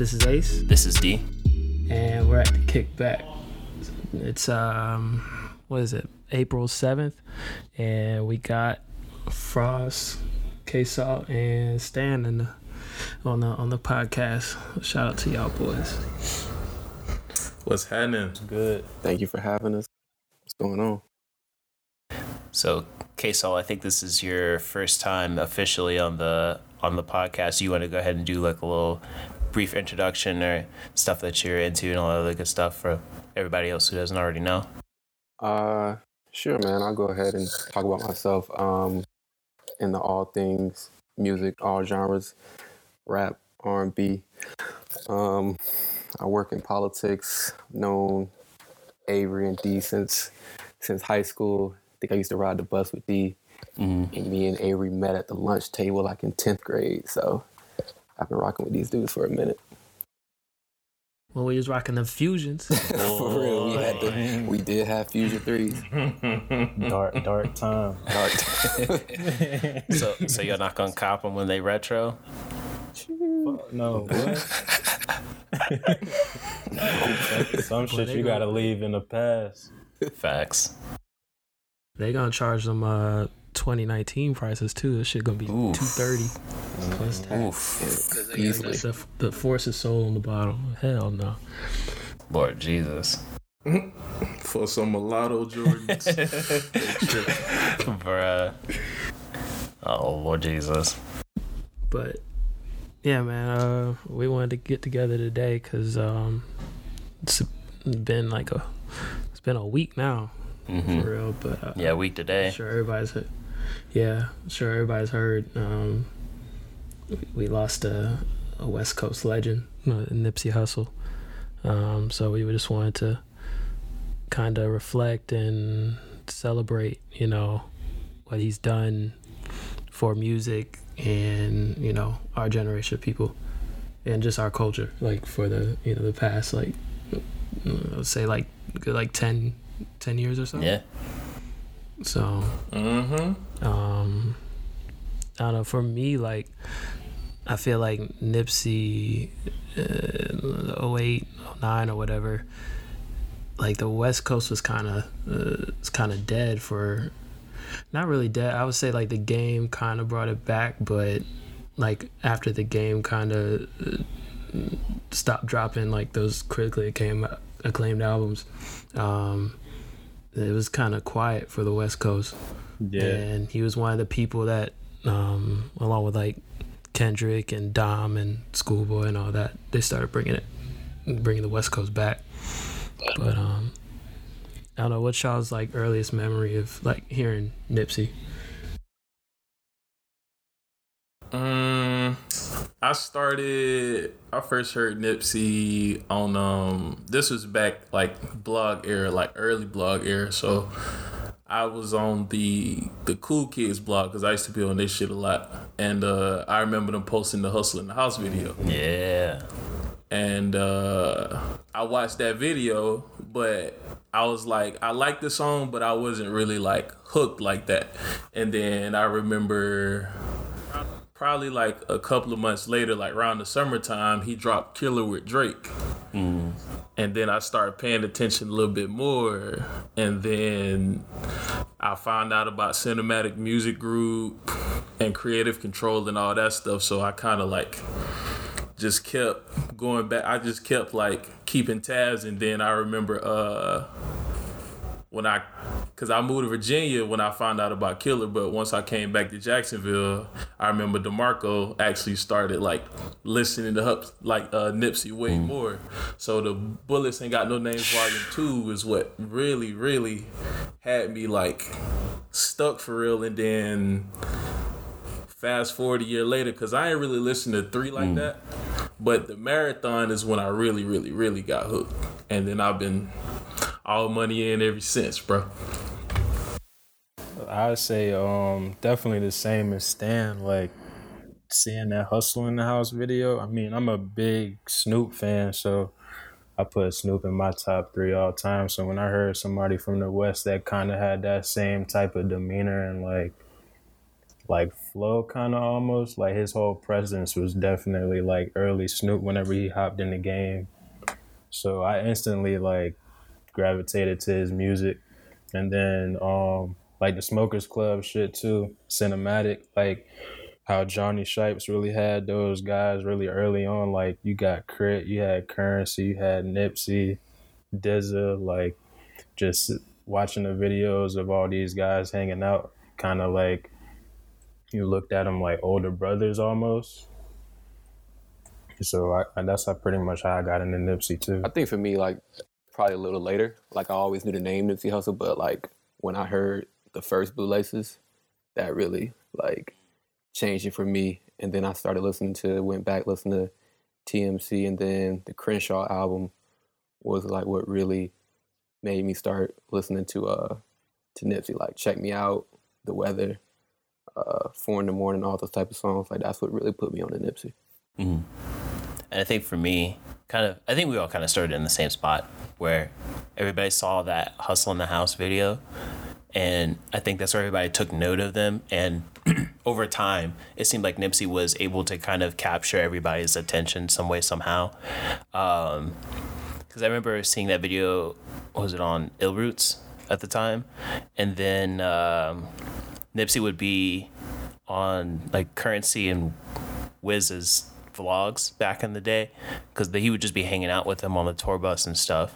This is Ace, This is D. and we're at the Kickback. It's um, what is it? April seventh, and we got Frost, K Salt, and Stan in the, on the on the podcast. Shout out to y'all boys. What's happening? Good. Thank you for having us. What's going on? So, K-Salt, I think this is your first time officially on the on the podcast. You want to go ahead and do like a little brief introduction or stuff that you're into and all that other good stuff for everybody else who doesn't already know. Uh, sure, man. I'll go ahead and talk about myself. Um, in the all things music, all genres, rap, R and B. Um, I work in politics. Known Avery and D since since high school. I think I used to ride the bus with D. Mm-hmm. And me and Avery met at the lunch table like in tenth grade. So I've been rocking with these dudes for a minute. When we was rocking the fusions, for real, we had the, we did have Fusion threes. Dark, dark time. Dark. So, so you're not gonna cop them when they retro? No. Some shit they you gonna- gotta leave in the past. Facts. they gonna charge them uh 2019 prices too. This shit gonna be Oof. 230 plus tax. Oof, Easily. The, the force is sold on the bottom. Hell no. Lord Jesus, For some mulatto Jordans. bruh. Oh Lord Jesus. But yeah, man, uh, we wanted to get together today because um, it's been like a it's been a week now hmm for real. But uh, Yeah, week today. sure everybody's he- yeah, sure everybody's heard. Um, we- we lost a, a West Coast legend, uh, Nipsey Hussle. Um, so we just wanted to kind of reflect and celebrate, you know, what he's done for music and you know our generation of people and just our culture like for the you know the past like uh, let's say like good like 10 10 years or so Yeah. so mm-hmm. um i don't know for me like i feel like nipsey uh, 08 09 or whatever like the west coast was kind of uh, it's kind of dead for not really dead i would say like the game kind of brought it back but like after the game kind of uh, stopped dropping like those critically acclaimed, acclaimed albums um it was kind of quiet for the west coast Yeah. and he was one of the people that um along with like kendrick and dom and schoolboy and all that they started bringing it bringing the west coast back but um i don't know what's y'all's like earliest memory of like hearing nipsey Um, I started. I first heard Nipsey on um. This was back like blog era, like early blog era. So I was on the the cool kids blog because I used to be on this shit a lot. And uh, I remember them posting the hustle in the house video. Yeah. and uh, I watched that video, but I was like, I like the song, but I wasn't really like hooked like that. And then I remember probably like a couple of months later, like around the summertime, he dropped Killer with Drake. And then I started paying attention a little bit more. And then I found out about Cinematic Music Group and Creative Control and all that stuff. So I kind of like just kept going back. I just kept like keeping tabs, and then I remember uh when I, cause I moved to Virginia when I found out about Killer, but once I came back to Jacksonville, I remember Demarco actually started like listening to Hup, like uh, Nipsey way more. So the Bullets Ain't Got No Names Volume Two is what really, really had me like stuck for real, and then fast forward a year later because I ain't really listened to three like that. But the marathon is when I really, really, really got hooked. And then I've been all money in every since, bro. I'd say um definitely the same as Stan. Like seeing that hustle in the house video. I mean, I'm a big Snoop fan, so I put Snoop in my top three all time. So when I heard somebody from the West that kind of had that same type of demeanor and like like flow kind of almost like his whole presence was definitely like early Snoop whenever he hopped in the game. So I instantly like gravitated to his music, and then um like the Smokers Club shit too, cinematic like how Jonny Shipes really had those guys really early on. Like you got K.R.I.T., you had Currency, you had Nipsey, DZA, like just watching the videos of all these guys hanging out, kind of like you looked at them like older brothers almost. So I, that's how pretty much how I got into Nipsey too. I think for me, like probably a little later. Like I always knew the name Nipsey Hussle, but like when I heard the first Blue Laces, that really like changed it for me. And then I started listening to, went back listening to TMC, and then the Crenshaw album was like what really made me start listening to uh to Nipsey. Like Check Me Out, The Weather, uh, Four in the Morning, all those type of songs. Like that's what really put me on the Nipsey. Mm-hmm. And I think for me, kind of, I think we all kind of started in the same spot where everybody saw that Hustle in the House video. And I think that's where everybody took note of them. And over time, it seemed like Nipsey was able to kind of capture everybody's attention some way, somehow. Because um, I remember seeing that video, was it on Ill Roots at the time? And then um, Nipsey would be on like Currency and Wiz's vlogs back in the day because he would just be hanging out with them on the tour bus and stuff.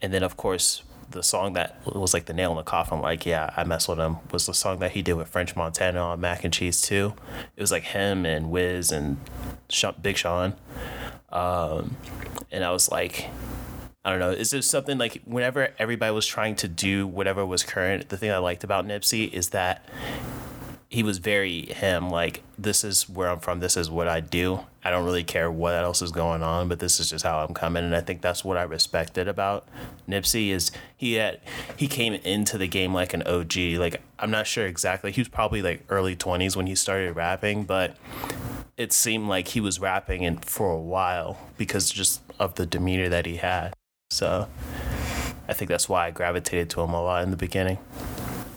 And then, of course, the song that was like the nail in the coffin, like, yeah, I mess with him, was the song that he did with French Montana on Mac and Cheese too. It was like him and Wiz and Big Sean. Um, and I was like, I don't know. Is there something like whenever everybody was trying to do whatever was current, the thing I liked about Nipsey is that he was very him like this is where i'm from this is what i do. I don't really care what else is going on but this is just how i'm coming and i think that's what i respected about nipsey is he had he came into the game like an og like i'm not sure exactly he was probably like early 20s when he started rapping but it seemed like he was rapping and for a while because just of the demeanor that he had. So i think that's why i gravitated to him a lot in the beginning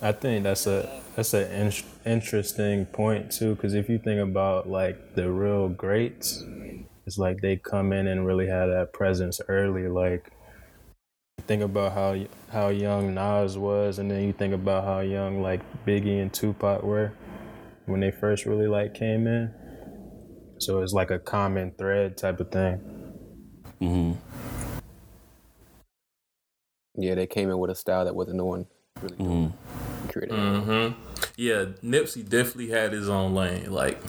i think that's a that's an in- interesting point too, because if you think about like the real greats, it's like they come in and really have that presence early. Like think about how how young Nas was, and then you think about how young like Biggie and Tupac were when they first really like came in. So it's like a common thread type of thing. Mm-hmm. Yeah, they came in with a style that wasn't no one really mm-hmm creative. Mm-hmm. Yeah, Nipsey definitely had his own lane, like,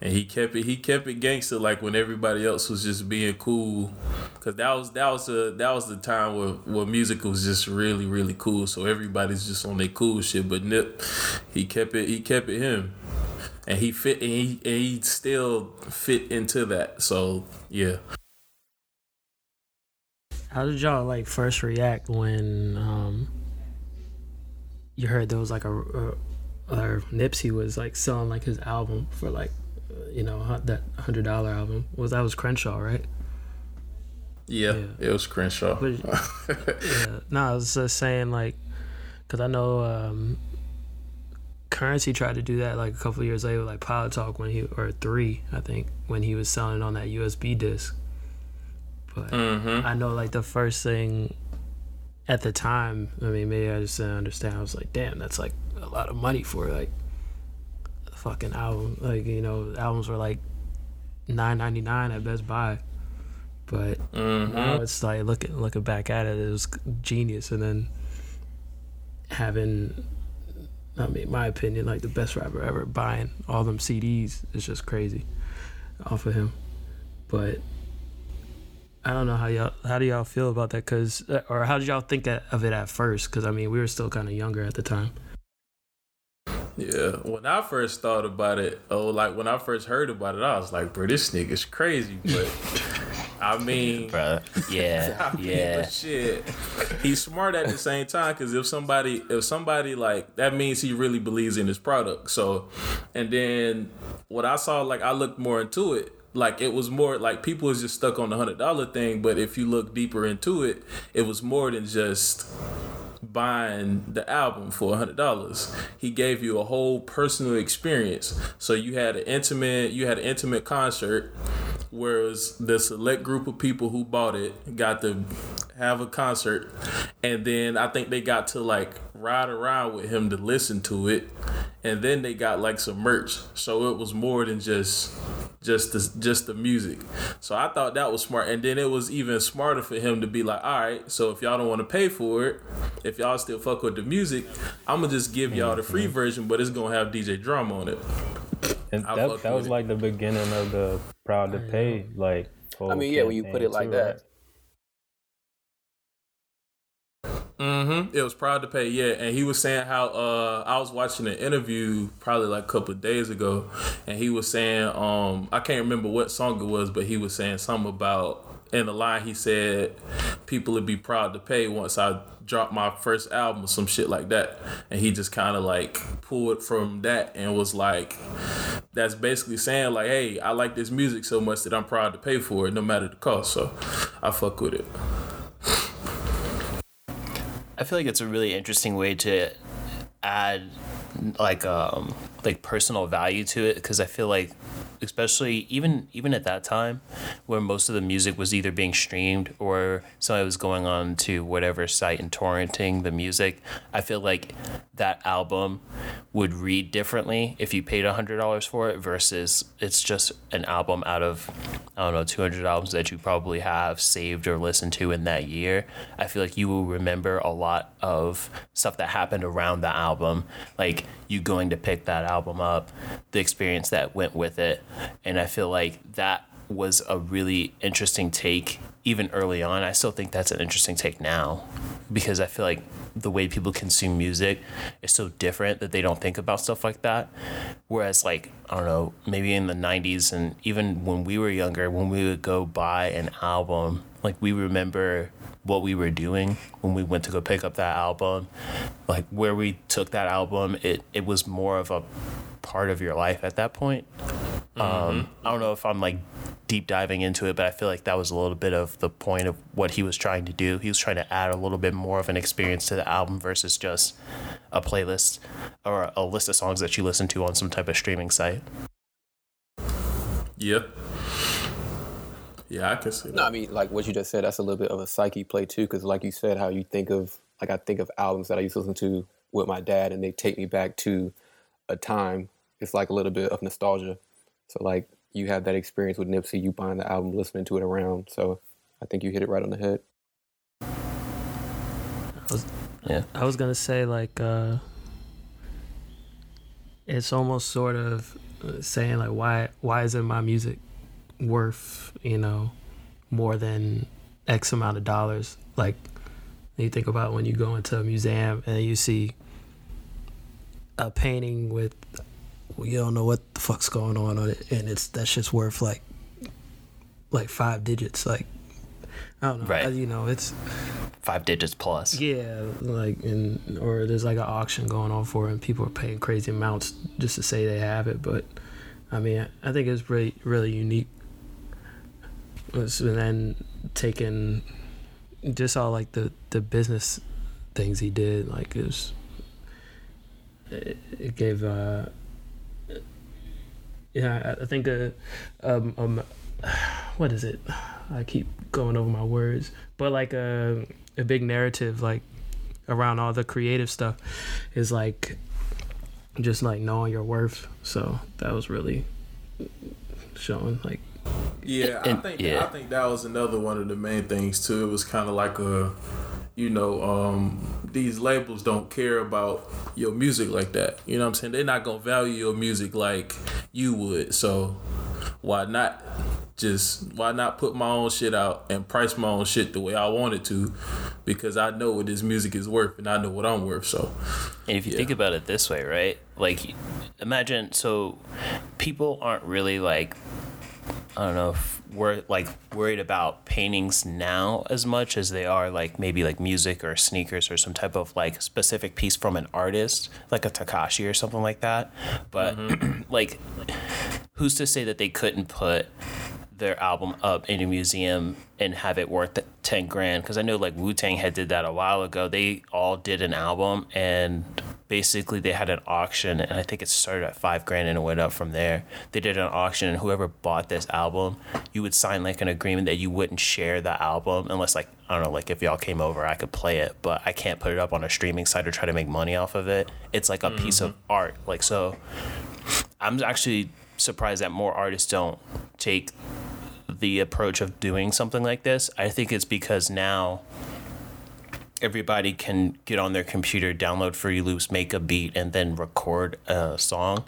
and he kept it. He kept it gangster, like when everybody else was just being cool, because that was that was a that was the time where where music was just really really cool. So everybody's just on their cool shit. But Nip, he kept it. He kept it him. And he fit, and he, and he still fit into that. So yeah. How did y'all like first react when um you heard there was like a, a or Nipsey was like selling like his album for like you know that hundred dollar album was that was Crenshaw right? Yeah, yeah. it was Crenshaw. But, yeah, no, I was just saying like, cause I know um, Currency tried to do that like a couple years later, like Pilot Talk when he or three, I think, when he was selling it on that USB disc. But mm-hmm. I know like the first thing at the time, I mean, maybe I just didn't understand. I was like, damn, that's like a lot of money for like a fucking album. Like, you know, albums were like nine ninety nine at Best Buy. But mm-hmm. now it's like looking looking back at it, it was genius. And then having, I mean, my opinion, like the best rapper ever, buying all them CDs is just crazy off of him. But I don't know how y'all how do y'all feel about that cuz uh, or how did y'all think of it at first cuz I mean we were still kind of younger at the time. Yeah, when I first thought about it, oh like when I first heard about it I was like, "Bro, this nigga's crazy." But I mean, bro, yeah, I mean, yeah. Shit. He's smart at the same time cuz if somebody if somebody like that means he really believes in his product. So and then what I saw like I looked more into it like it was more like people was just stuck on the hundred dollar thing but if you look deeper into it it was more than just buying the album for a hundred dollars. He gave you a whole personal experience. So you had an intimate, you had an intimate concert, whereas the select group of people who bought it got to have a concert, and then I think they got to like ride around with him to listen to it, and then they got like some merch. So it was more than just just the just the music. So I thought that was smart, and then it was even smarter for him to be like, all right, so if y'all don't want to pay for it, if y'all still fuck with the music, I'm gonna just give y'all the free version, but it's gonna have DJ Drama on it. And I that, that was it. like the beginning of the proud to pay like. I mean, yeah, when you put campaign it like too, that. right? Mm-hmm. It was proud to pay, yeah. And he was saying how uh I was watching an interview probably like a couple of days ago, and he was saying um I can't remember what song it was, but he was saying something about in the line he said people would be proud to pay once I drop my first album or some shit like that. And he just kinda like pulled from that and was like that's basically saying like, hey, I like this music so much that I'm proud to pay for it no matter the cost. So I fuck with it. I feel like it's a really interesting way to add like um like personal value to it because I feel like especially even even at that time where most of the music was either being streamed or somebody was going on to whatever site and torrenting the music I feel like that album would read differently if you paid $100 for it versus it's just an album out of I don't know 200 albums that you probably have saved or listened to in that year. I feel like you will remember a lot of stuff that happened around the album like you going to pick that album up the experience that went with it and I feel like that was a really interesting take even early on. I still think that's an interesting take now because I feel like the way people consume music is so different that they don't think about stuff like that. Whereas like I don't know maybe in the 90s and even when we were younger when we would go buy an album like we remember what we were doing when we went to go pick up that album like where we took that album it it was more of a part of your life at that point um, I don't know if I'm like deep diving into it, but I feel like that was a little bit of the point of what he was trying to do. He was trying to add a little bit more of an experience to the album versus just a playlist or a list of songs that you listen to on some type of streaming site. Yep. Yeah, I can see that. No, I mean, like what you just said, that's a little bit of a psyche play too, because like you said, how you think of, like I think of albums that I used to listen to with my dad, and they take me back to a time. It's like a little bit of nostalgia. So like you have that experience with Nipsey, you buying the album, listening to it around. So I think you hit it right on the head. Yeah. I was gonna say like uh it's almost sort of uh, saying like why why isn't my music worth you know more than X amount of dollars like you think about when you go into a museum and you see a painting with well, you don't know what the fuck's going on on it and it's that shit's worth like like five digits like I don't know Right. You know it's Five digits plus. yeah, like in or there's like an auction going on for it, and people are paying crazy amounts just to say they have it. But I mean, I think it's really really unique. Was- And then taking just all like the the business things he did, like it was. It, it gave. uh Yeah, I think a um, um what is it? I keep going over my words, but like a a big narrative like around all the creative stuff is like just like knowing your worth. So that was really showing like Yeah, I think yeah. I think that was another one of the main things too. It was kind of like a, you know, um, these labels don't care about your music like that. You know what I'm saying? They're not gonna value your music like you would. So why not just why not put my own shit out and price my own shit the way I want it to? Because I know what this music is worth and I know what I'm worth. So And if you Yeah. think about it this way, right? Like, imagine so people aren't really like, I don't know, if we're like worried about paintings now as much as they are like maybe like music or sneakers or some type of like specific piece from an artist, like a Takashi or something like that. But mm-hmm. like, who's to say that they couldn't put their album up in a museum and have it worth 10 grand. Because i know like wu-tang had did that a while ago. They all did an album and basically they had an auction and i think it started at five grand and it went up from there. They did an auction and whoever bought this album you would sign like an agreement that you wouldn't share the album unless like i don't know like if y'all came over i could play it but i can't put it up on a streaming site or try to make money off of it. It's like a mm-hmm. piece of art. Like so i'm actually surprised that more artists don't take the approach of doing something like this. I think it's because now everybody can get on their computer, download free Loops, make a beat, and then record a song.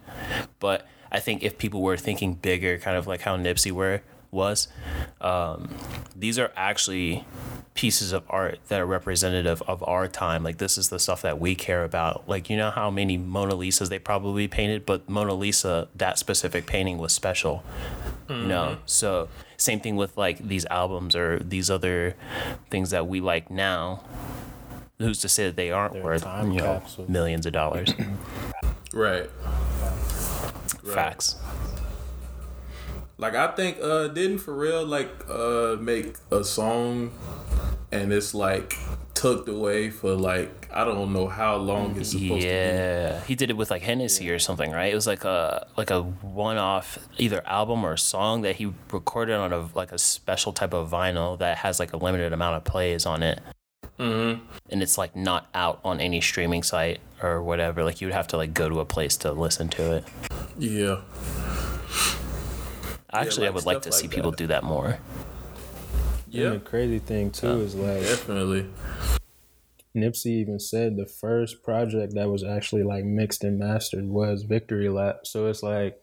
But I think if people were thinking bigger, kind of like how Nipsey were was, um, these are actually pieces of art that are representative of our time. Like this is the stuff that we care about. Like you know how many Mona Lisas they probably painted, but Mona Lisa that specific painting was special. Mm-hmm. You know, mm-hmm. so same thing with like these albums or these other things that we like now. Who's to say that they aren't worth you know, millions of dollars? right. Facts. Like I think uh didn't Pharrell like uh make a song and it's like tucked away for like I don't know how long it's supposed yeah. to be. Yeah, he did it with like Hennessy or something, right? It was like a like a one-off either album or song that he recorded on a like a special type of vinyl that has like a limited amount of plays on it. Mm-hmm. And it's like not out on any streaming site or whatever. Like you would have to like go to a place to listen to it. Yeah. Actually, yeah, like I would like to like see that. people do that more. Yeah. And the crazy thing too is like definitely. Nipsey even said the first project that was actually like mixed and mastered was Victory Lap. So it's like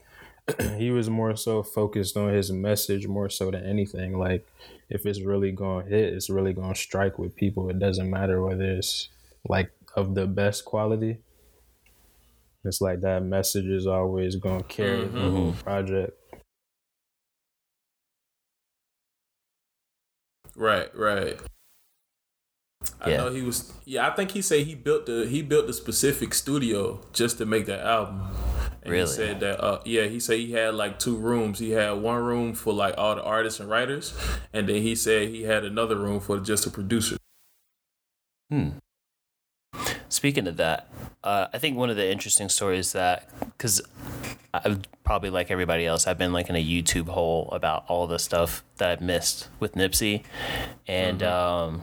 he was more so focused on his message more so than anything. Like if it's really gonna hit, it's really gonna strike with people. It doesn't matter whether it's like of the best quality. It's like that message is always gonna carry mm-hmm. the whole project. Right, right. I yeah. know he was. Yeah, I think he said he built the he built the specific studio just to make that album. And really? He said that. Uh, yeah, he said he had like two rooms. He had one room for like all the artists and writers, and then he said he had another room for just the producers. Hmm. Speaking of that, uh, I think one of the interesting stories that because I probably like everybody else, I've been like in a YouTube hole about all the stuff that I've missed with Nipsey, and mm-hmm. um,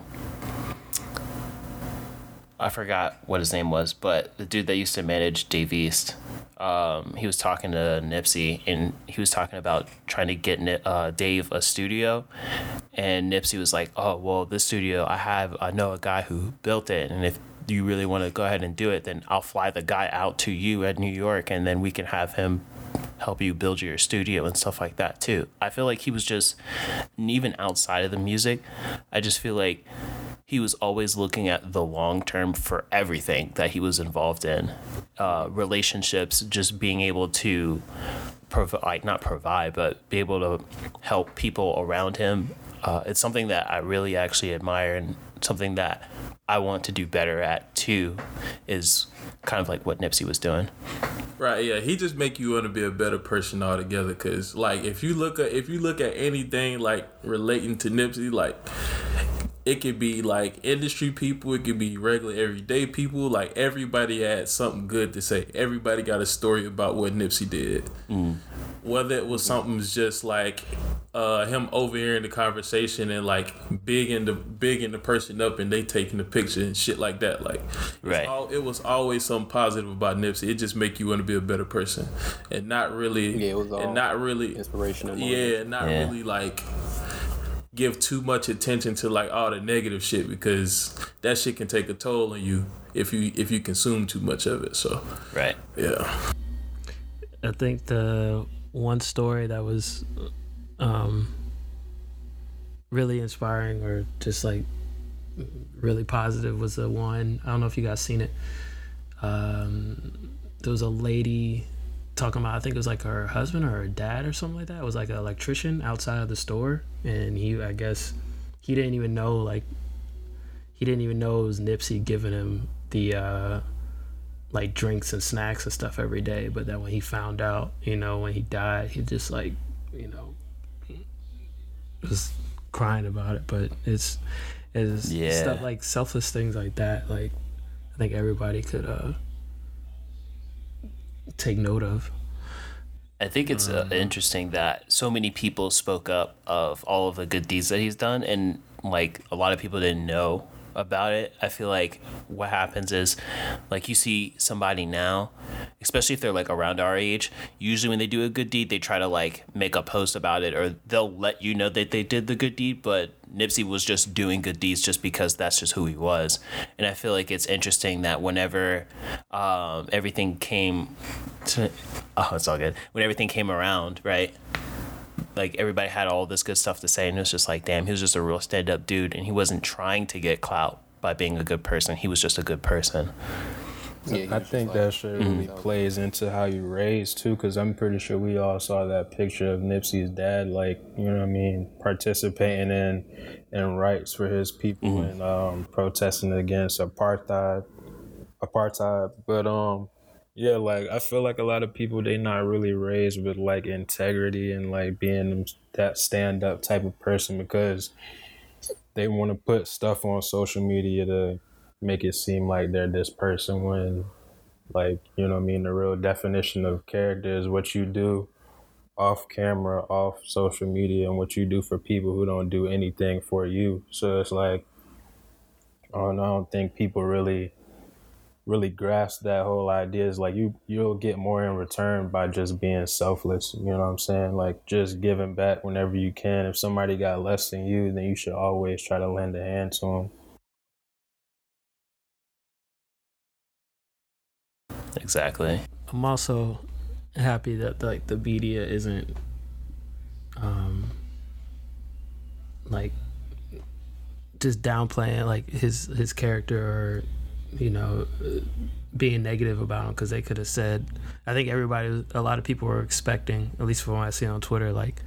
I forgot what his name was, but the dude that used to manage Dave East, um, he was talking to Nipsey, and he was talking about trying to get uh, Dave a studio, and Nipsey was like, "Oh, well, this studio I have, I know a guy who built it, and if you really want to go ahead and do it, then I'll fly the guy out to you at New York and then we can have him help you build your studio and stuff like that too. I feel like he was just, even outside of the music, I just feel like he was always looking at the long term for everything that he was involved in. Uh, relationships, just being able to provide, not provide, but be able to help people around him. Uh, it's something that I really actually admire and something that I want to do better at too is kind of like what Nipsey was doing. Right. Yeah. He just make you want to be a better person altogether. Cause like if you look at if you look at anything like relating to Nipsey, like it could be like industry people, it could be regular everyday people. Like everybody had something good to say. Everybody got a story about what Nipsey did. Mm. Whether it was something just like uh, him overhearing the conversation and like bigging the bigging the person up and they taking the picture and shit like that. Like, right? All, it was always something positive about Nipsey. It just make you want to be a better person and not really. Yeah, it was all and not really inspirational. Yeah, not yeah. really like give too much attention to like all the negative shit because that shit can take a toll on you if you if you consume too much of it. So right, yeah. I think the one story that was um, really inspiring or just like really positive was the one. I don't know if you guys seen it. Um, there was a lady talking about I think it was like her husband or her dad or something like that. It was like an electrician outside of the store, and he I guess he didn't even know like he didn't even know it was Nipsey giving him the uh, like drinks and snacks and stuff every day. But then when he found out, you know, when he died, he just like you know was crying about it, but it's it's Yeah. stuff like selfless things like that. Like I think everybody could uh take note of. I think it's uh, interesting that so many people spoke up of all of the good deeds that he's done, and like a lot of people didn't know about it. I feel like what happens is, like you see somebody now, especially if they're like around our age. Usually, when they do a good deed, they try to like make a post about it, or they'll let you know that they did the good deed. But Nipsey was just doing good deeds just because that's just who he was. And I feel like it's interesting that whenever um, everything came to, oh, it's all good. When everything came around, right? Like everybody had all this good stuff to say, and it was just like, damn, he was just a real stand up dude, and he wasn't trying to get clout by being a good person. He was just a good person. Yeah, I think that shit really plays into how you raise too, because I'm pretty sure we all saw that picture of Nipsey's dad, like you know what I mean, participating in in rights for his people and um, protesting against apartheid, apartheid. But um, yeah, like I feel like a lot of people they not really raised with like integrity and like being that stand up type of person because they want to put stuff on social media to make it seem like they're this person when like you know what I mean? The real definition of character is what you do off camera off social media and what you do for people who don't do anything for you. So it's like I don't, I don't think people really really grasp that whole idea. Is like you you'll get more in return by just being selfless you know what i'm saying? Like just giving back whenever you can. If somebody got less than you then you should always try to lend a hand to them Exactly. I'm also happy that like the media isn't um like just downplaying like his his character or you know being negative about him because they could have said I think everybody a lot of people were expecting at least from what I see on Twitter like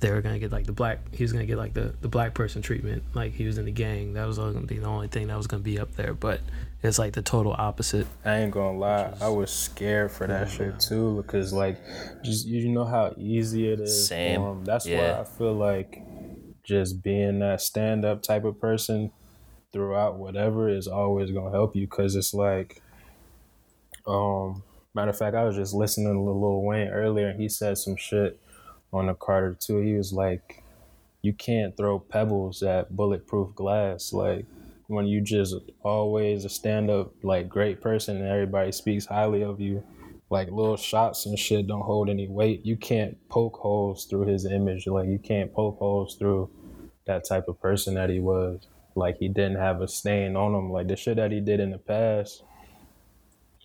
they were gonna get like the black he was gonna get like the the black person treatment like he was in the gang that was gonna be the only thing that was gonna be up there but it's like the total opposite I ain't gonna lie, I was scared for that shit too because like, just you know how easy it is. Same. For 'em. That's Yeah. why I feel like just being that stand up type of person throughout whatever is always gonna help you because it's like, um, matter of fact, I was just listening to Lil Wayne earlier and he said some shit on the Carter too. He was like, you can't throw pebbles at bulletproof glass, like when you just always a stand up like great person and everybody speaks highly of you, like little shots and shit don't hold any weight. You can't poke holes through his image. Like you can't poke holes through that type of person that he was. Like he didn't have a stain on him. Like the shit that he did in the past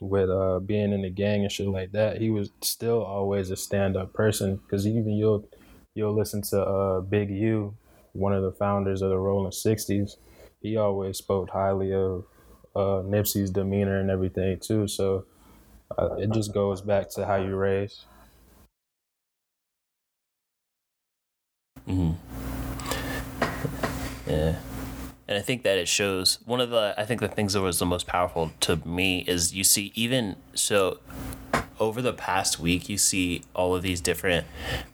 with uh being in the gang and shit like that, he was still always a stand up person. Cause even you'll you'll listen to uh Big U, one of the founders of the Rolling Sixties he always spoke highly of uh, Nipsey's demeanor and everything too. So uh, it just goes back to how you raise. hmm Yeah. And I think that it shows one of the I think the things that was the most powerful to me is you see even so over the past week you see all of these different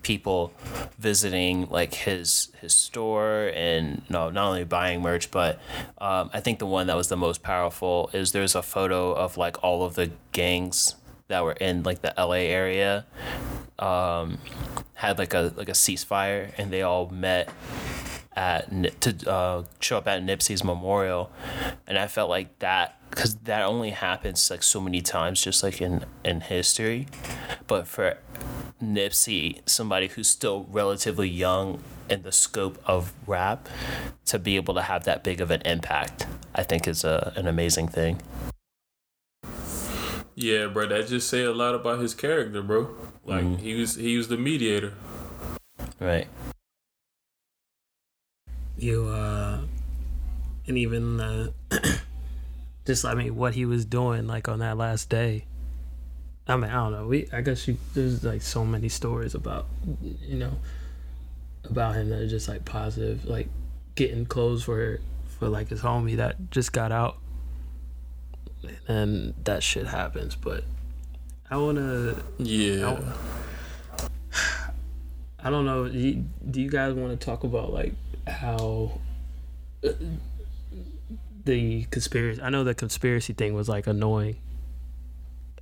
people visiting like his his store and no not only buying merch but um, I think the one that was the most powerful is there's a photo of like all of the gangs that were in like the LA area um, had like a like a ceasefire and they all met at to uh, show up at Nipsey's memorial, and I felt like that because that only happens like so many times, just like in in history, but for Nipsey, somebody who's still relatively young in the scope of rap, to be able to have that big of an impact, I think is a an amazing thing. Yeah, bro, that just say a lot about his character, bro. Like he was he was the mediator. Right. You uh and even uh just i mean what he was doing like on that last day. I mean i don't know. We i guess you there's like so many stories about you know about him that are just like positive like getting clothes for for like his homie that just got out. And that shit happens but i want to Yeah. I don't know. Do you, do you guys want to talk about like how uh, the conspiracy? I know the conspiracy thing was like annoying.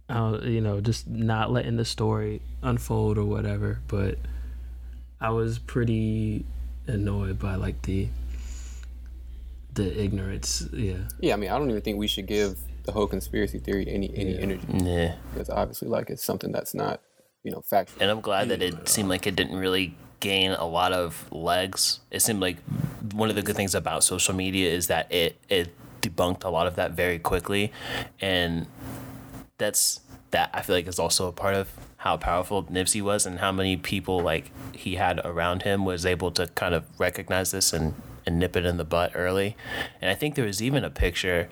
Uh, you know, just not letting the story unfold or whatever. But I was pretty annoyed by like the the ignorance. Yeah. Yeah, I mean, I don't even think we should give the whole conspiracy theory any any Yeah. energy Yeah. because obviously, like, it's something that's not, you know, factual. And I'm glad that it mm. seemed like it didn't really gain a lot of legs. It seemed like one of the good things about social media is that it it debunked a lot of that very quickly, and that's that I feel like is also a part of how powerful Nipsey was and how many people like he had around him was able to kind of recognize this and and nip it in the butt early. And I think there was even a picture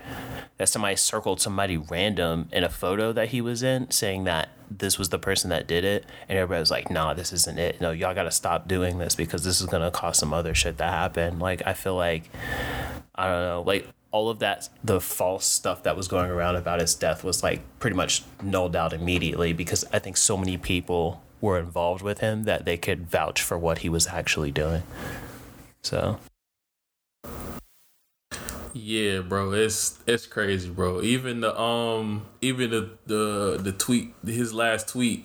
that somebody circled somebody random in a photo that he was in saying that this was the person that did it. And everybody was like nah this isn't it. No y'all gotta stop doing this because this is gonna cause some other shit to happen like i feel like i don't know like all of that the false stuff that was going around about his death was like pretty much nulled out immediately because i think so many people were involved with him that they could vouch for what he was actually doing. So Yeah, bro, it's it's crazy, bro. Even the um, even the the the tweet, his last tweet,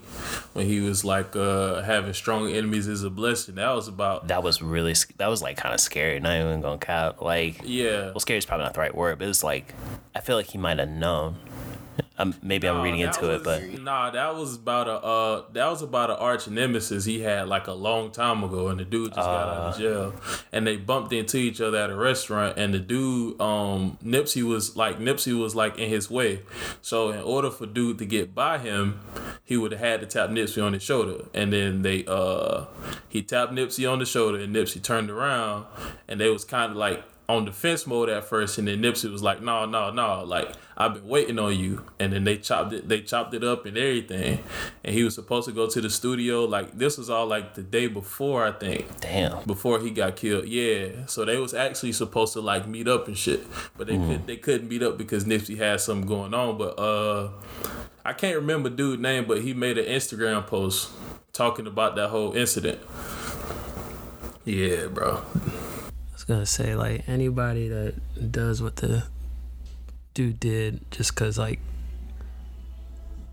when he was like uh having strong enemies is a blessing. That was about that was really that was like kind of scary not even gonna cap like yeah. well scary is probably not the right word but it's like i feel like he might have known um, maybe i'm reading into it but nah, that was about a uh, that was about an arch nemesis he had like a long time ago, and the dude just got out Uh. of jail, and they bumped into each other at a restaurant, and the dude, um, Nipsey was like Nipsey was like in his way, so in order for dude to get by him, he would have had to tap Nipsey on the shoulder, and then they uh, he tapped Nipsey on the shoulder, and Nipsey turned around, and they was kind of like on defense mode at first, and then Nipsey was like, "No, no, no! Like I've been waiting on you." And then they chopped it, they chopped it up and everything. And he was supposed to go to the studio. Like this was all like the day before, I think, damn before he got killed. Yeah, so they was actually supposed to like meet up and shit, but they could they couldn't meet up because Nipsey had something going on. But uh, I can't remember dude name, but he made an Instagram post talking about that whole incident. Yeah, bro. Gonna say like anybody that does what the dude did just cause like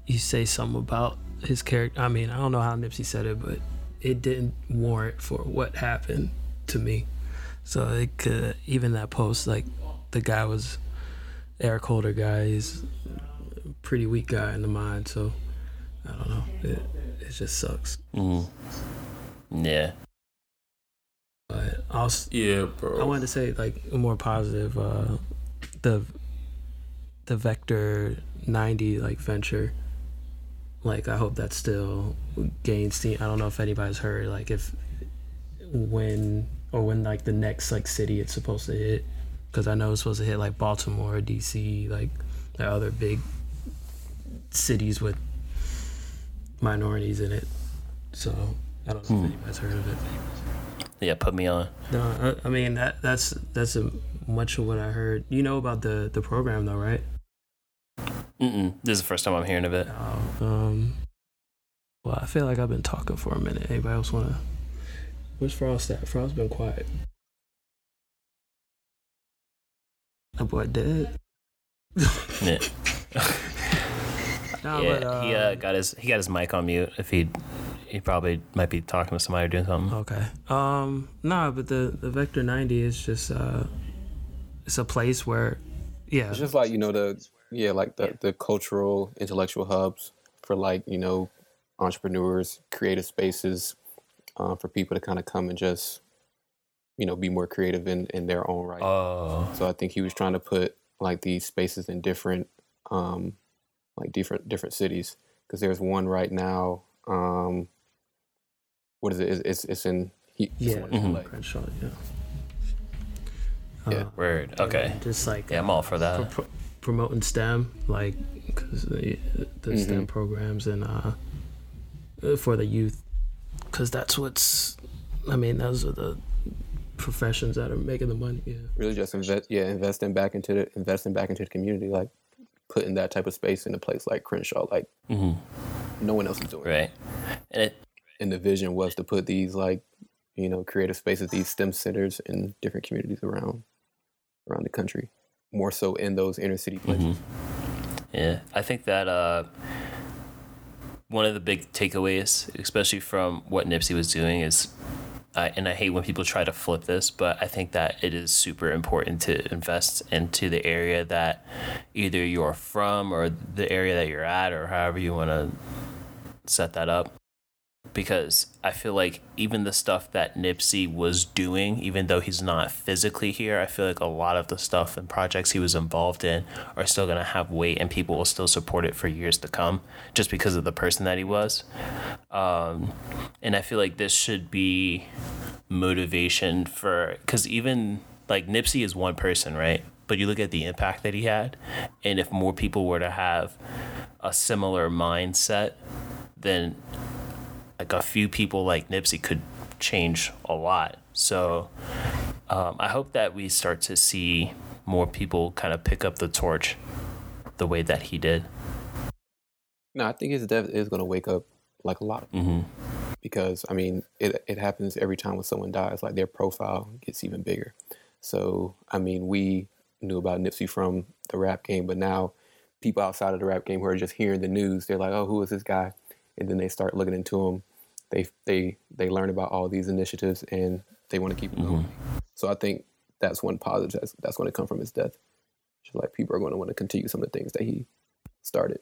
you say something about his character. I mean, I don't know how Nipsey said it, but it didn't warrant for what happened to me. So it could even that post like the guy was Eric Holder guy. He's a pretty weak guy in the mind. So I don't know. It it just sucks. mm. yeah But also Yeah, I wanted to say like more positive. Uh, the the Vector ninety like venture. Like I hope that still gains steam. I don't know if anybody's heard like if when or when like the next like city it's supposed to hit because I know it's supposed to hit like Baltimore, DC, like the other big cities with minorities in it. So I don't know if anybody's heard of it. Yeah put me on No, I, I mean that that's that's a, much of what I heard. You know about the the program though, right? Mm-mm. this is the first time i'm hearing of it Oh, um. Well, I feel like I've been talking for a minute. Anybody else wanna? Where's Frost at? Frost been quiet. That boy dead. yeah, Nah, yeah but, he uh, got his he got his mic on mute if he he probably might be talking to somebody or doing something Okay. Um. Nah, but the the Vector ninety is just uh, it's a place where, yeah, It's just like you know the yeah like the the cultural intellectual hubs for like you know entrepreneurs, creative spaces uh, for people to kind of come and just you know be more creative in in their own right. oh So I think he was trying to put like these spaces in different, um, like different different cities. Because there's one right now. Um, what is it? It's it's, it's in he, it's yeah, one in LA. Crenshaw, yeah. Yeah. Uh, word okay Just like yeah i'm all for that pro- promoting STEM, like cause the, the STEM programs and uh, uh, for the youth, because that's what's. I mean, those are the professions that are making the money. Yeah. Really, just invest. Yeah, investing back into the investing back into the community, like putting that type of space in a place like Crenshaw, like hmm no one else is doing. it. right and it and the vision was to put these like you know creative spaces, these STEM centers in different communities around around the country, more so in those inner city places. Yeah, I think that uh, one of the big takeaways, especially from what Nipsey was doing, is, uh, and I hate when people try to flip this, but I think that it is super important to invest into the area that either you're from or the area that you're at, or however you want to set that up because I feel like even the stuff that Nipsey was doing, even though he's not physically here, I feel like a lot of the stuff and projects he was involved in are still going to have weight and people will still support it for years to come just because of the person that he was. Um, and I feel like this should be motivation for, because even like Nipsey is one person, right? But you look at the impact that he had, and if more people were to have a similar mindset, then like a few people like Nipsey could change a lot. So um, I hope that we start to see more people kind of pick up the torch the way that he did. No, I think his death is going to wake up like a lot of people hmm because I mean it it happens every time when someone dies. Like their profile gets even bigger. So I mean we knew about Nipsey from the rap game, but now people outside of the rap game who are just hearing the news, they're like, oh, who is this guy? And then they start looking into them. They they they learn about all these initiatives and they want to keep going. So I think that's one positive that's that's going to come from his death. Just like people are going to want to continue some of the things that he started.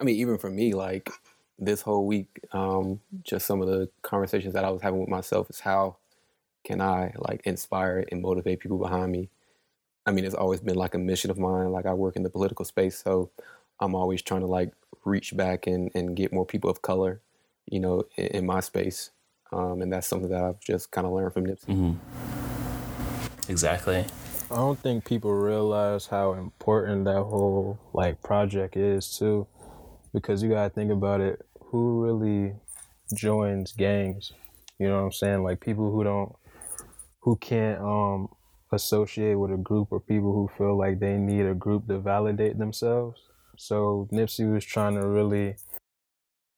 I mean, even for me, like this whole week, um, just some of the conversations that I was having with myself is how can I like inspire and motivate people behind me. I mean, it's always been like a mission of mine. Like I work in the political space, so I'm always trying to like reach back and, and get more people of color, you know, in, in my space. Um, and that's something that I've just kind of learned from Nipsey. hmm Exactly. I don't think people realize how important that whole like project is too, because you gotta think about it. Who really joins gangs? You know what I'm saying? Like people who don't, who can't um associate with a group, or people who feel like they need a group to validate themselves. So Nipsey was trying to really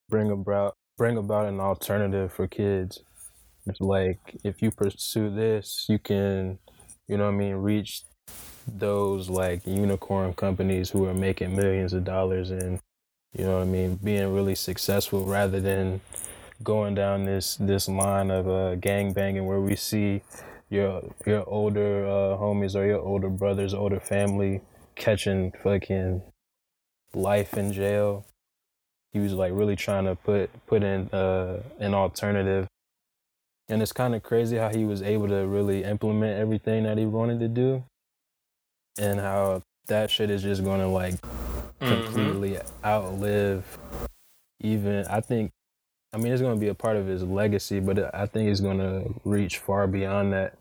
bring about bring about an alternative for kids. It's like if you pursue this, you can, you know what I mean, reach those like unicorn companies who are making millions of dollars and you know what I mean, being really successful rather than going down this this line of uh, gang banging where we see your your older uh, homies or your older brothers, older family catching fucking life in jail. He was like really trying to put put in uh, an alternative, and it's kind of crazy how he was able to really implement everything that he wanted to do, and how that shit is just going to like completely outlive even I think I mean it's going to be a part of his legacy but I think it's going to reach far beyond that.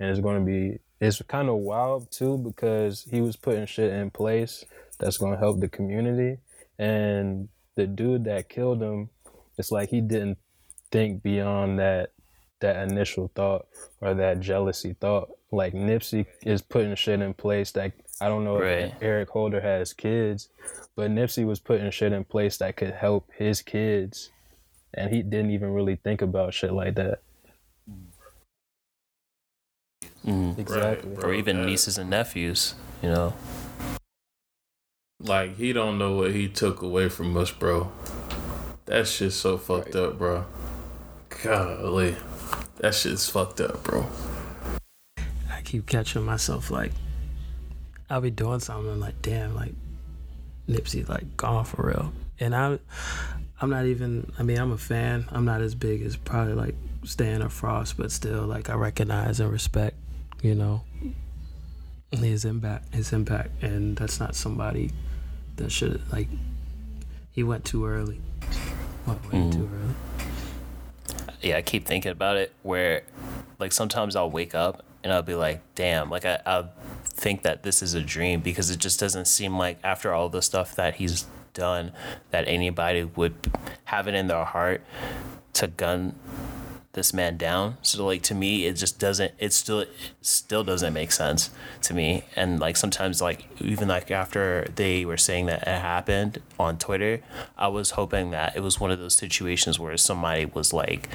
And it's going to be it's kind of wild too because he was putting shit in place that's going to help the community and the dude that killed him it's like he didn't think beyond that that initial thought or that jealousy thought like Nipsey is putting shit in place that I don't know Right. if Eric Holder has kids, but Nipsey was putting shit in place that could help his kids, and he didn't even really think about shit like that. hmm Exactly. bro, Or even nieces and nephews, you know. Like he don't know what he took away from us, bro. That shit's so fucked Right. up, bro. Golly, that shit's fucked up, bro. I keep catching myself like I'll be doing something and like damn like Nipsey like gone for real. And I I'm not even I mean I'm a fan. I'm not as big as probably like Stan or Frost, but still like I recognize and respect, you know, his impact his impact and that's not somebody that should like he went too early. Went way mm. too early. yeah, I keep thinking about it where like sometimes I'll wake up and I'll be like, damn, like I, I'll think that this is a dream because it just doesn't seem like after all the stuff that he's done that anybody would have it in their heart to gun this man down. So like to me, it just doesn't. It still it still doesn't make sense to me. And like sometimes like even like after they were saying that it happened on Twitter, I was hoping that it was one of those situations where somebody was like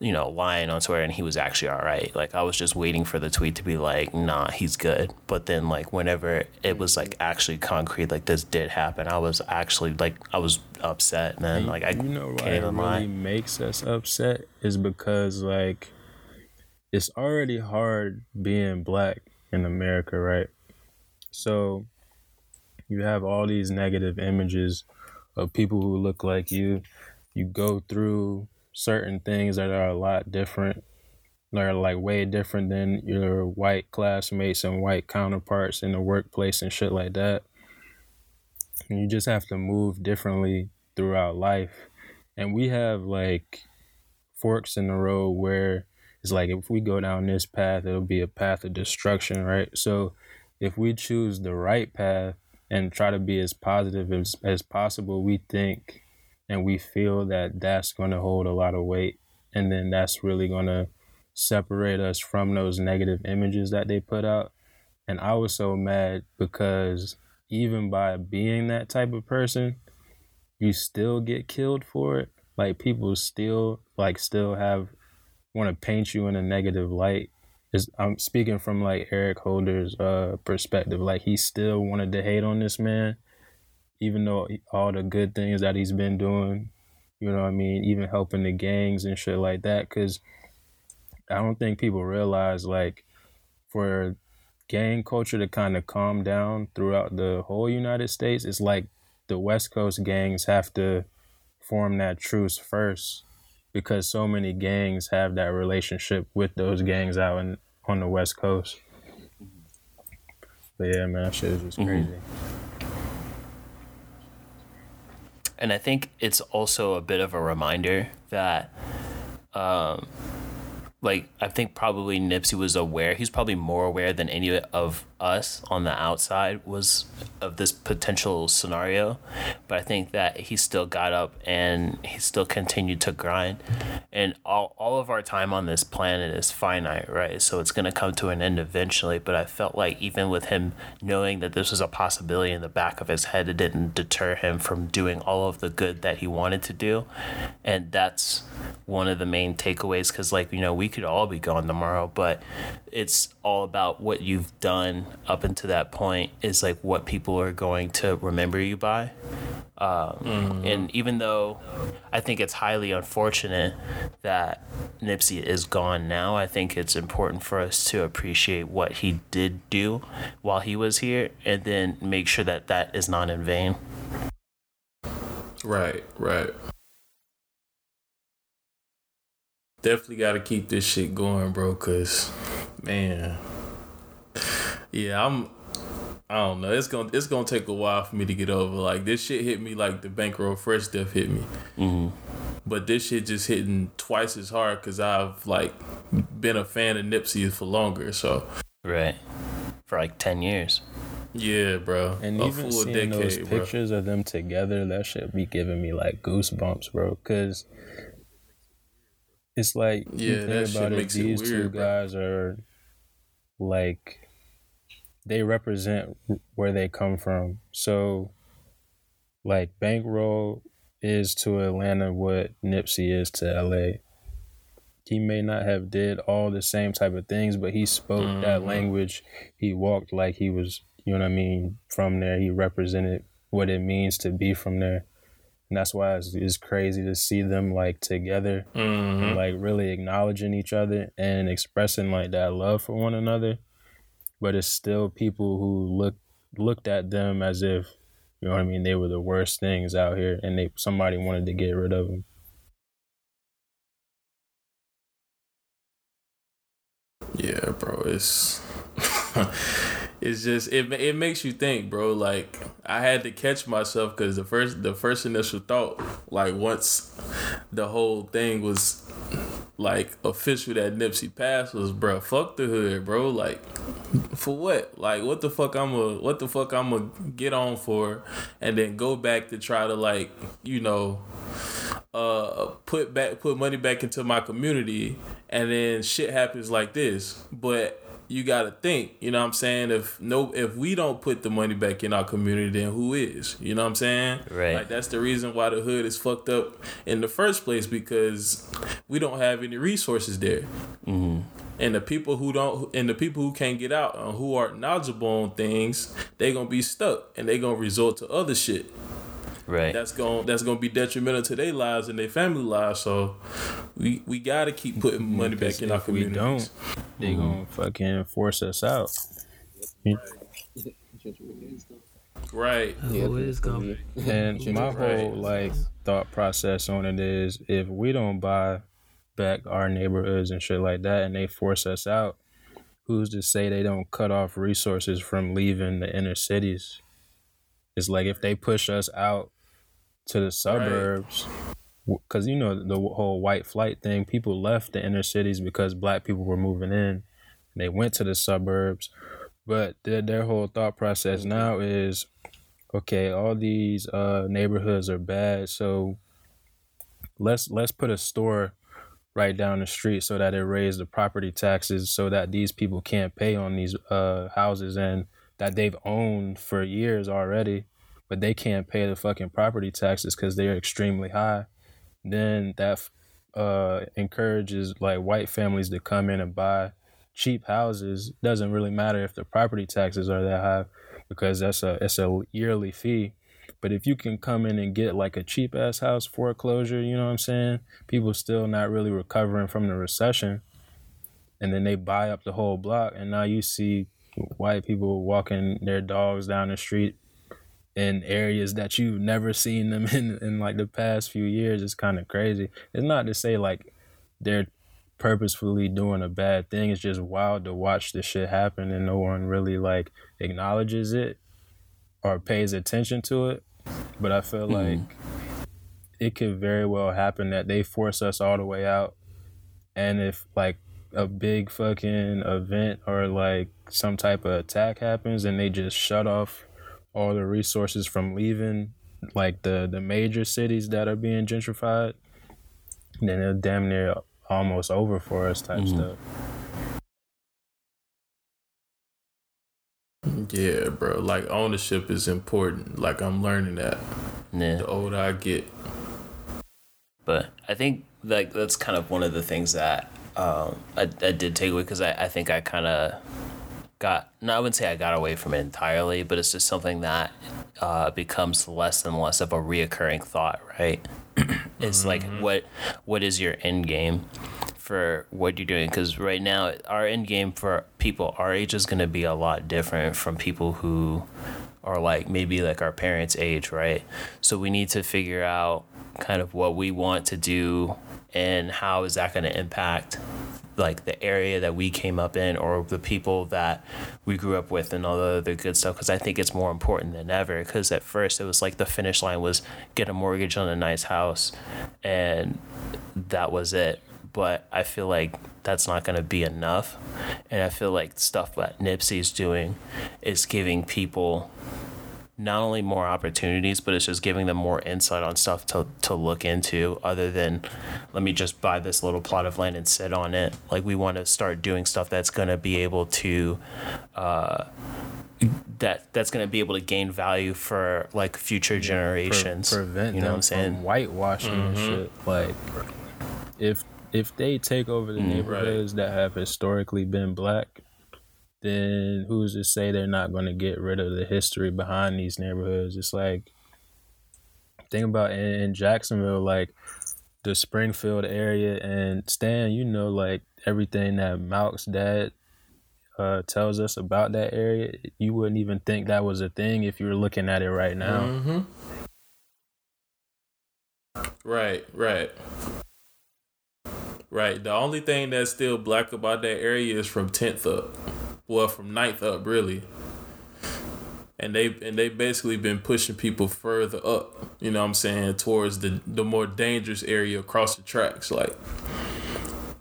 you know, lying on Twitter and he was actually all right. Like I was just waiting for the tweet to be like, nah, he's good. But then like whenever it was like actually concrete, like this did happen, I was actually like I was upset, man. Like I you know why it really lie. makes us upset is because like it's already hard being black in America, right? So you have all these negative images of people who look like you. You go through certain things that are a lot different. They're like way different than your white classmates and white counterparts in the workplace and shit like that. And you just have to move differently throughout life. And we have like forks in the road where it's like if we go down this path, it'll be a path of destruction, right? So if we choose the right path and try to be as positive as, as possible, we think and we feel that that's going to hold a lot of weight. And then that's really going to separate us from those negative images that they put out. And I was so mad because even by being that type of person, you still get killed for it. Like people still like still have want to paint you in a negative light. Is I'm speaking from like Eric Holder's uh perspective. Like he still wanted to hate on this man, even though all the good things that he's been doing, you know what I mean, even helping the gangs and shit like that. Cause I don't think people realize like for gang culture to kind of calm down throughout the whole United States, it's like the West Coast gangs have to form that truce first because so many gangs have that relationship with those gangs out in, on the West Coast. But yeah, man, that shit is just mm-hmm. crazy. And I think it's also a bit of a reminder that, um, like, I think probably Nipsey was aware. He's probably more aware than any of us on the outside was of this potential scenario. But I think that he still got up and he still continued to grind. And all, all of our time on this planet is finite, right? So it's to come to an end eventually. But I felt like even with him knowing that this was a possibility in the back of his head, it didn't deter him from doing all of the good that he wanted to do. And that's one of the main takeaways because, like, you know, we could all be gone tomorrow, but it's all about what you've done up until that point is like what people are going to remember you by. Um, And even though I think it's highly unfortunate that Nipsey is gone now, I think it's important for us to appreciate what he did do while he was here and then make sure that that is not in vain. Right, right. Definitely got to keep this shit going, bro. Cause, man, yeah, I'm. I don't know. It's gonna it's gonna take a while for me to get over. Like this shit hit me like the bankroll fresh stuff hit me. Mm-hmm. But this shit just hitting twice as hard because I've like been a fan of Nipsey for longer. So Right. For like 10 years. yeah, bro. And a even full seeing those bro. pictures of them together, that shit be giving me like goosebumps, bro. Cause it's like you Yeah, that think shit about it, makes it these two weird, bro. guys are like they represent where they come from. So like Bankroll is to Atlanta what Nipsey is to LA. He may not have did all the same type of things, but he spoke that Mhm. language. He walked like he was, you know what I mean, from there. He represented what it means to be from there. And that's why it's, it's crazy to see them like together Mhm. and like really acknowledging each other and expressing like that love for one another. But it's still people who look looked at them as if you know what I mean they were the worst things out here, and they somebody wanted to get rid of them. Yeah, bro. It's it's just it it makes you think, bro. Like I had to catch myself because the first the first initial thought, like once the whole thing was like official that Nipsey passed was, bro. Fuck the hood, bro. Like for what? Like what the fuck I'm a what the fuck I'm gonna get on for, and then go back to try to like you know uh put back put money back into my community and then shit happens like this but you got to think you know what i'm saying? If no if we don't put the money back in our community then who is? You know what i'm saying? Right. like that's the reason why the hood is fucked up in the first place because we don't have any resources there. Mm-hmm. And the people who don't and the people who can't get out and who aren't knowledgeable on things they gonna be stuck and they gonna resort to other shit Right. that's going that's gonna be detrimental to their lives and their family lives. So we we gotta keep putting mm-hmm. money back in our if we don't, they gonna mm-hmm. fucking force us out. Right. Who is going? Mm-hmm. And my Right. whole like thought process on it is if we don't buy back our neighborhoods and shit like that and they force us out, who's to say they don't cut off resources from leaving the inner cities? It's like if they push us out to the suburbs, because you know the whole white flight thing, people left the inner cities because black people were moving in. And they went to the suburbs, but their their whole thought process now is okay, all these uh, neighborhoods are bad, so let's let's put a store right down the street so that it raise the property taxes so that these people can't pay on these uh, houses and that they've owned for years already, but they can't pay the fucking property taxes because they're extremely high. Then that uh, encourages like white families to come in and buy cheap houses. Doesn't really matter if the property taxes are that high because that's a it's a yearly fee. But if you can come in and get like a cheap ass house foreclosure, you know what I'm saying? People still not really recovering from the recession. And then they buy up the whole block and now you see white people walking their dogs down the street in areas that you've never seen them in in like the past few years. It's kind of crazy. It's not to say like they're purposefully doing a bad thing. It's just wild to watch this shit happen and no one really like acknowledges it or pays attention to it. But I feel mm-hmm. like it could very well happen that they force us all the way out. And if like a big fucking event or like some type of attack happens and they just shut off all the resources from leaving like the the major cities that are being gentrified, then it's damn near almost over for us type stuff. Yeah, bro. Like ownership is important. Like I'm learning that. Yeah. The older I get. But I think like that's kind of one of the things that um, I, I did take away because I, I think I kind of got no I wouldn't say I got away from it entirely, but it's just something that uh, becomes less and less of a reoccurring thought, right? it's like what what is your end game for what you're doing? Because right now our end game for people our age is going to be a lot different from people who are like maybe like our parents' age, right? So we need to figure out kind of what we want to do and how is that going to impact like the area that we came up in or the people that we grew up with and all the other good stuff because i think it's more important than ever because at first it was like the finish line was get a mortgage on a nice house and that was it. But i feel like that's not going to be enough. And i feel like stuff that nipsey's doing is giving people not only more opportunities, but it's just giving them more insight on stuff to, to look into other than let me just buy this little plot of land and sit on it. Like we want to start doing stuff that's going to be able to uh, that that's going to be able to gain value for like future generations. Pre- prevent you know them what I'm saying? from whitewashing and shit. Like if if they take over the neighborhoods that have historically been black, then who's to say they're not going to get rid of the history behind these neighborhoods? It's like think about in, Jacksonville, like the Springfield area and Stan. You know, like everything that Malk's dad uh, tells us about that area, you wouldn't even think that was a thing if you were looking at it right now. Mm-hmm. Right, right. Right. The only thing that's still black about that area is from tenth up. Well, from 9th up, really. And they and they basically been pushing people further up, you know what I'm saying, towards the the more dangerous area across the tracks. Like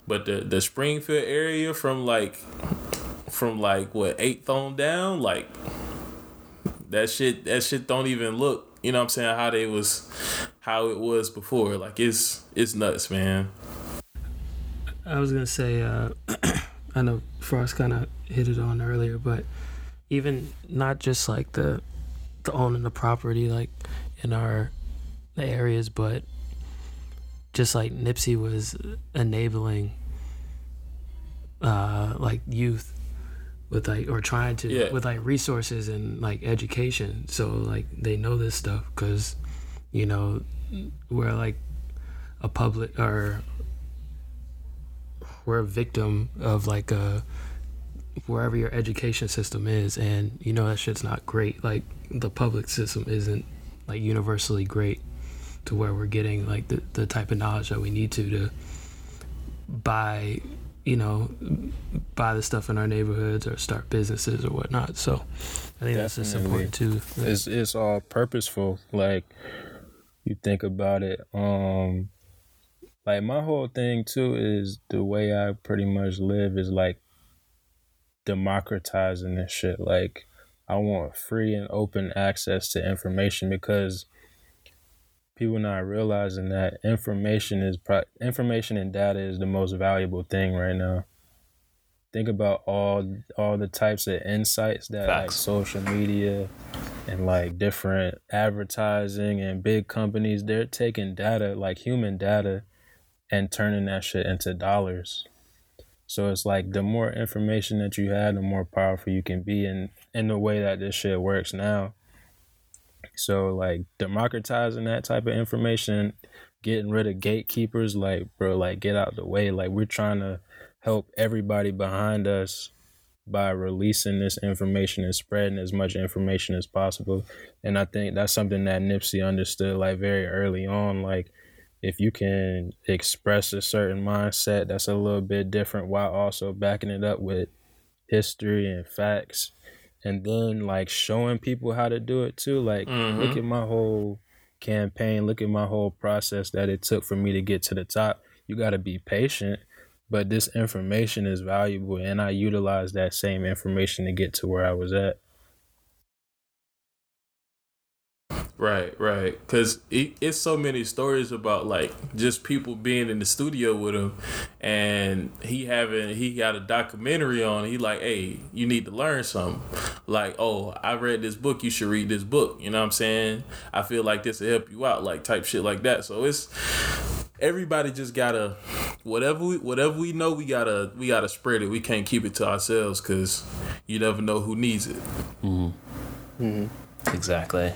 but the the Springfield area from like from like what eighth on down, like that shit that shit don't even look you know what I'm saying how they was how it was before. Like it's it's nuts, man. I was gonna say, uh, I know Frost kind of hit it on earlier, but even not just like the the owning the property, like in our areas, but just like Nipsey was enabling, uh, like youth with like or trying to Yeah. with like resources and like education, so like they know this stuff because you know we're like a public or we're a victim of like a wherever your education system is and you know that shit's not great. Like the public system isn't like universally great to where we're getting like the, the type of knowledge that we need to to buy you know buy the stuff in our neighborhoods or start businesses or whatnot. So i think that's just important too. It's it's all purposeful. Like you think about it um like my whole thing too is the way i pretty much live is like democratizing this shit. Like i want free and open access to information because people not realizing that information is pro- information and data is the most valuable thing right now. Think about all all the types of insights that like social media and like different advertising and big companies they're taking data like human data and turning that shit into dollars so it's like the more information that you have the more powerful you can be and in the way that this shit works now so like democratizing that type of information getting rid of gatekeepers like bro like get out the way like we're trying to help everybody behind us by releasing this information and spreading as much information as possible. And I think that's something that Nipsey understood like very early on. Like if you can express a certain mindset that's a little bit different while also backing it up with history and facts and then like showing people how to do it too. Like mm-hmm. look at my whole campaign, look at my whole process that it took for me to get to the top. You gotta be patient but this information is valuable and I utilize that same information to get to where I was at. Right, right. Because it, it's so many stories about like just people being in the studio with him, and he having he got a documentary on. He like, hey, you need to learn something. Like, oh, I read this book. You should read this book. You know what I'm saying? I feel like this will help you out. Like type shit like that. So it's everybody just gotta whatever we whatever we know we gotta we gotta spread it. We can't keep it to ourselves because you never know who needs it. Mm-hmm. Mm-hmm. Exactly.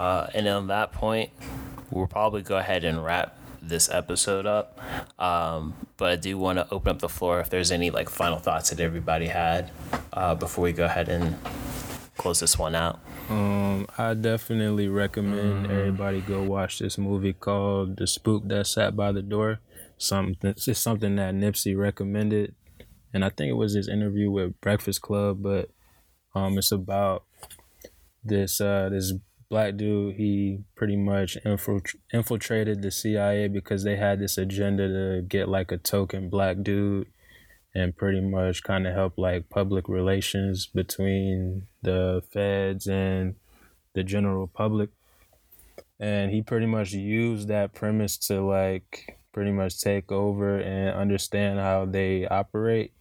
Uh, and on that point, we'll probably go ahead and wrap this episode up. Um, but I do want to open up the floor if there's any like final thoughts that everybody had uh, before we go ahead and close this one out. Um, I definitely recommend everybody go watch this movie called The Spook That Sat by the Door. Something it's something that Nipsey recommended, and I think it was his interview with Breakfast Club. But um, it's about this uh this black dude. He pretty much infiltr- infiltrated the CIA because they had this agenda to get like a token black dude and pretty much kind of help like public relations between the feds and the general public. And he pretty much used that premise to like pretty much take over and understand how they operate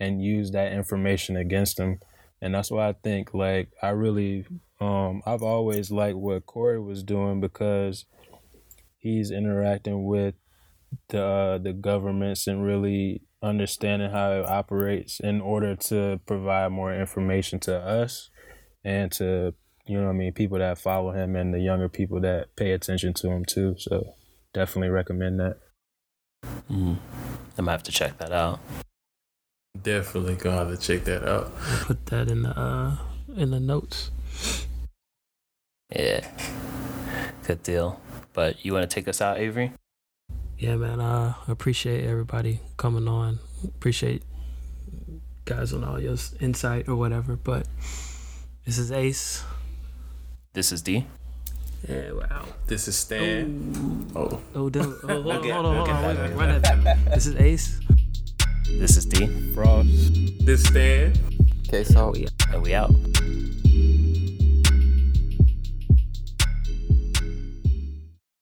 and use that information against them. And that's why I think like I really um I've always liked what Korey was doing because he's interacting with the uh, the governments and really understanding how it operates in order to provide more information to us and to you know what I mean people that follow him and the younger people that pay attention to him too. So definitely recommend that. I might have to check that out. Definitely gonna have to check that out. put that in the uh in the notes Yeah. Good deal. But you want to take us out, Avery? yeah man uh appreciate everybody coming on appreciate guys on all your insight or whatever but this is ace This is D. yeah wow This is Stan. Oh, oh, did, oh hold, on, hold on hold on back wait, to wait, run that this is ace This is D. Frost. this is Stan. Okay, so we And we out.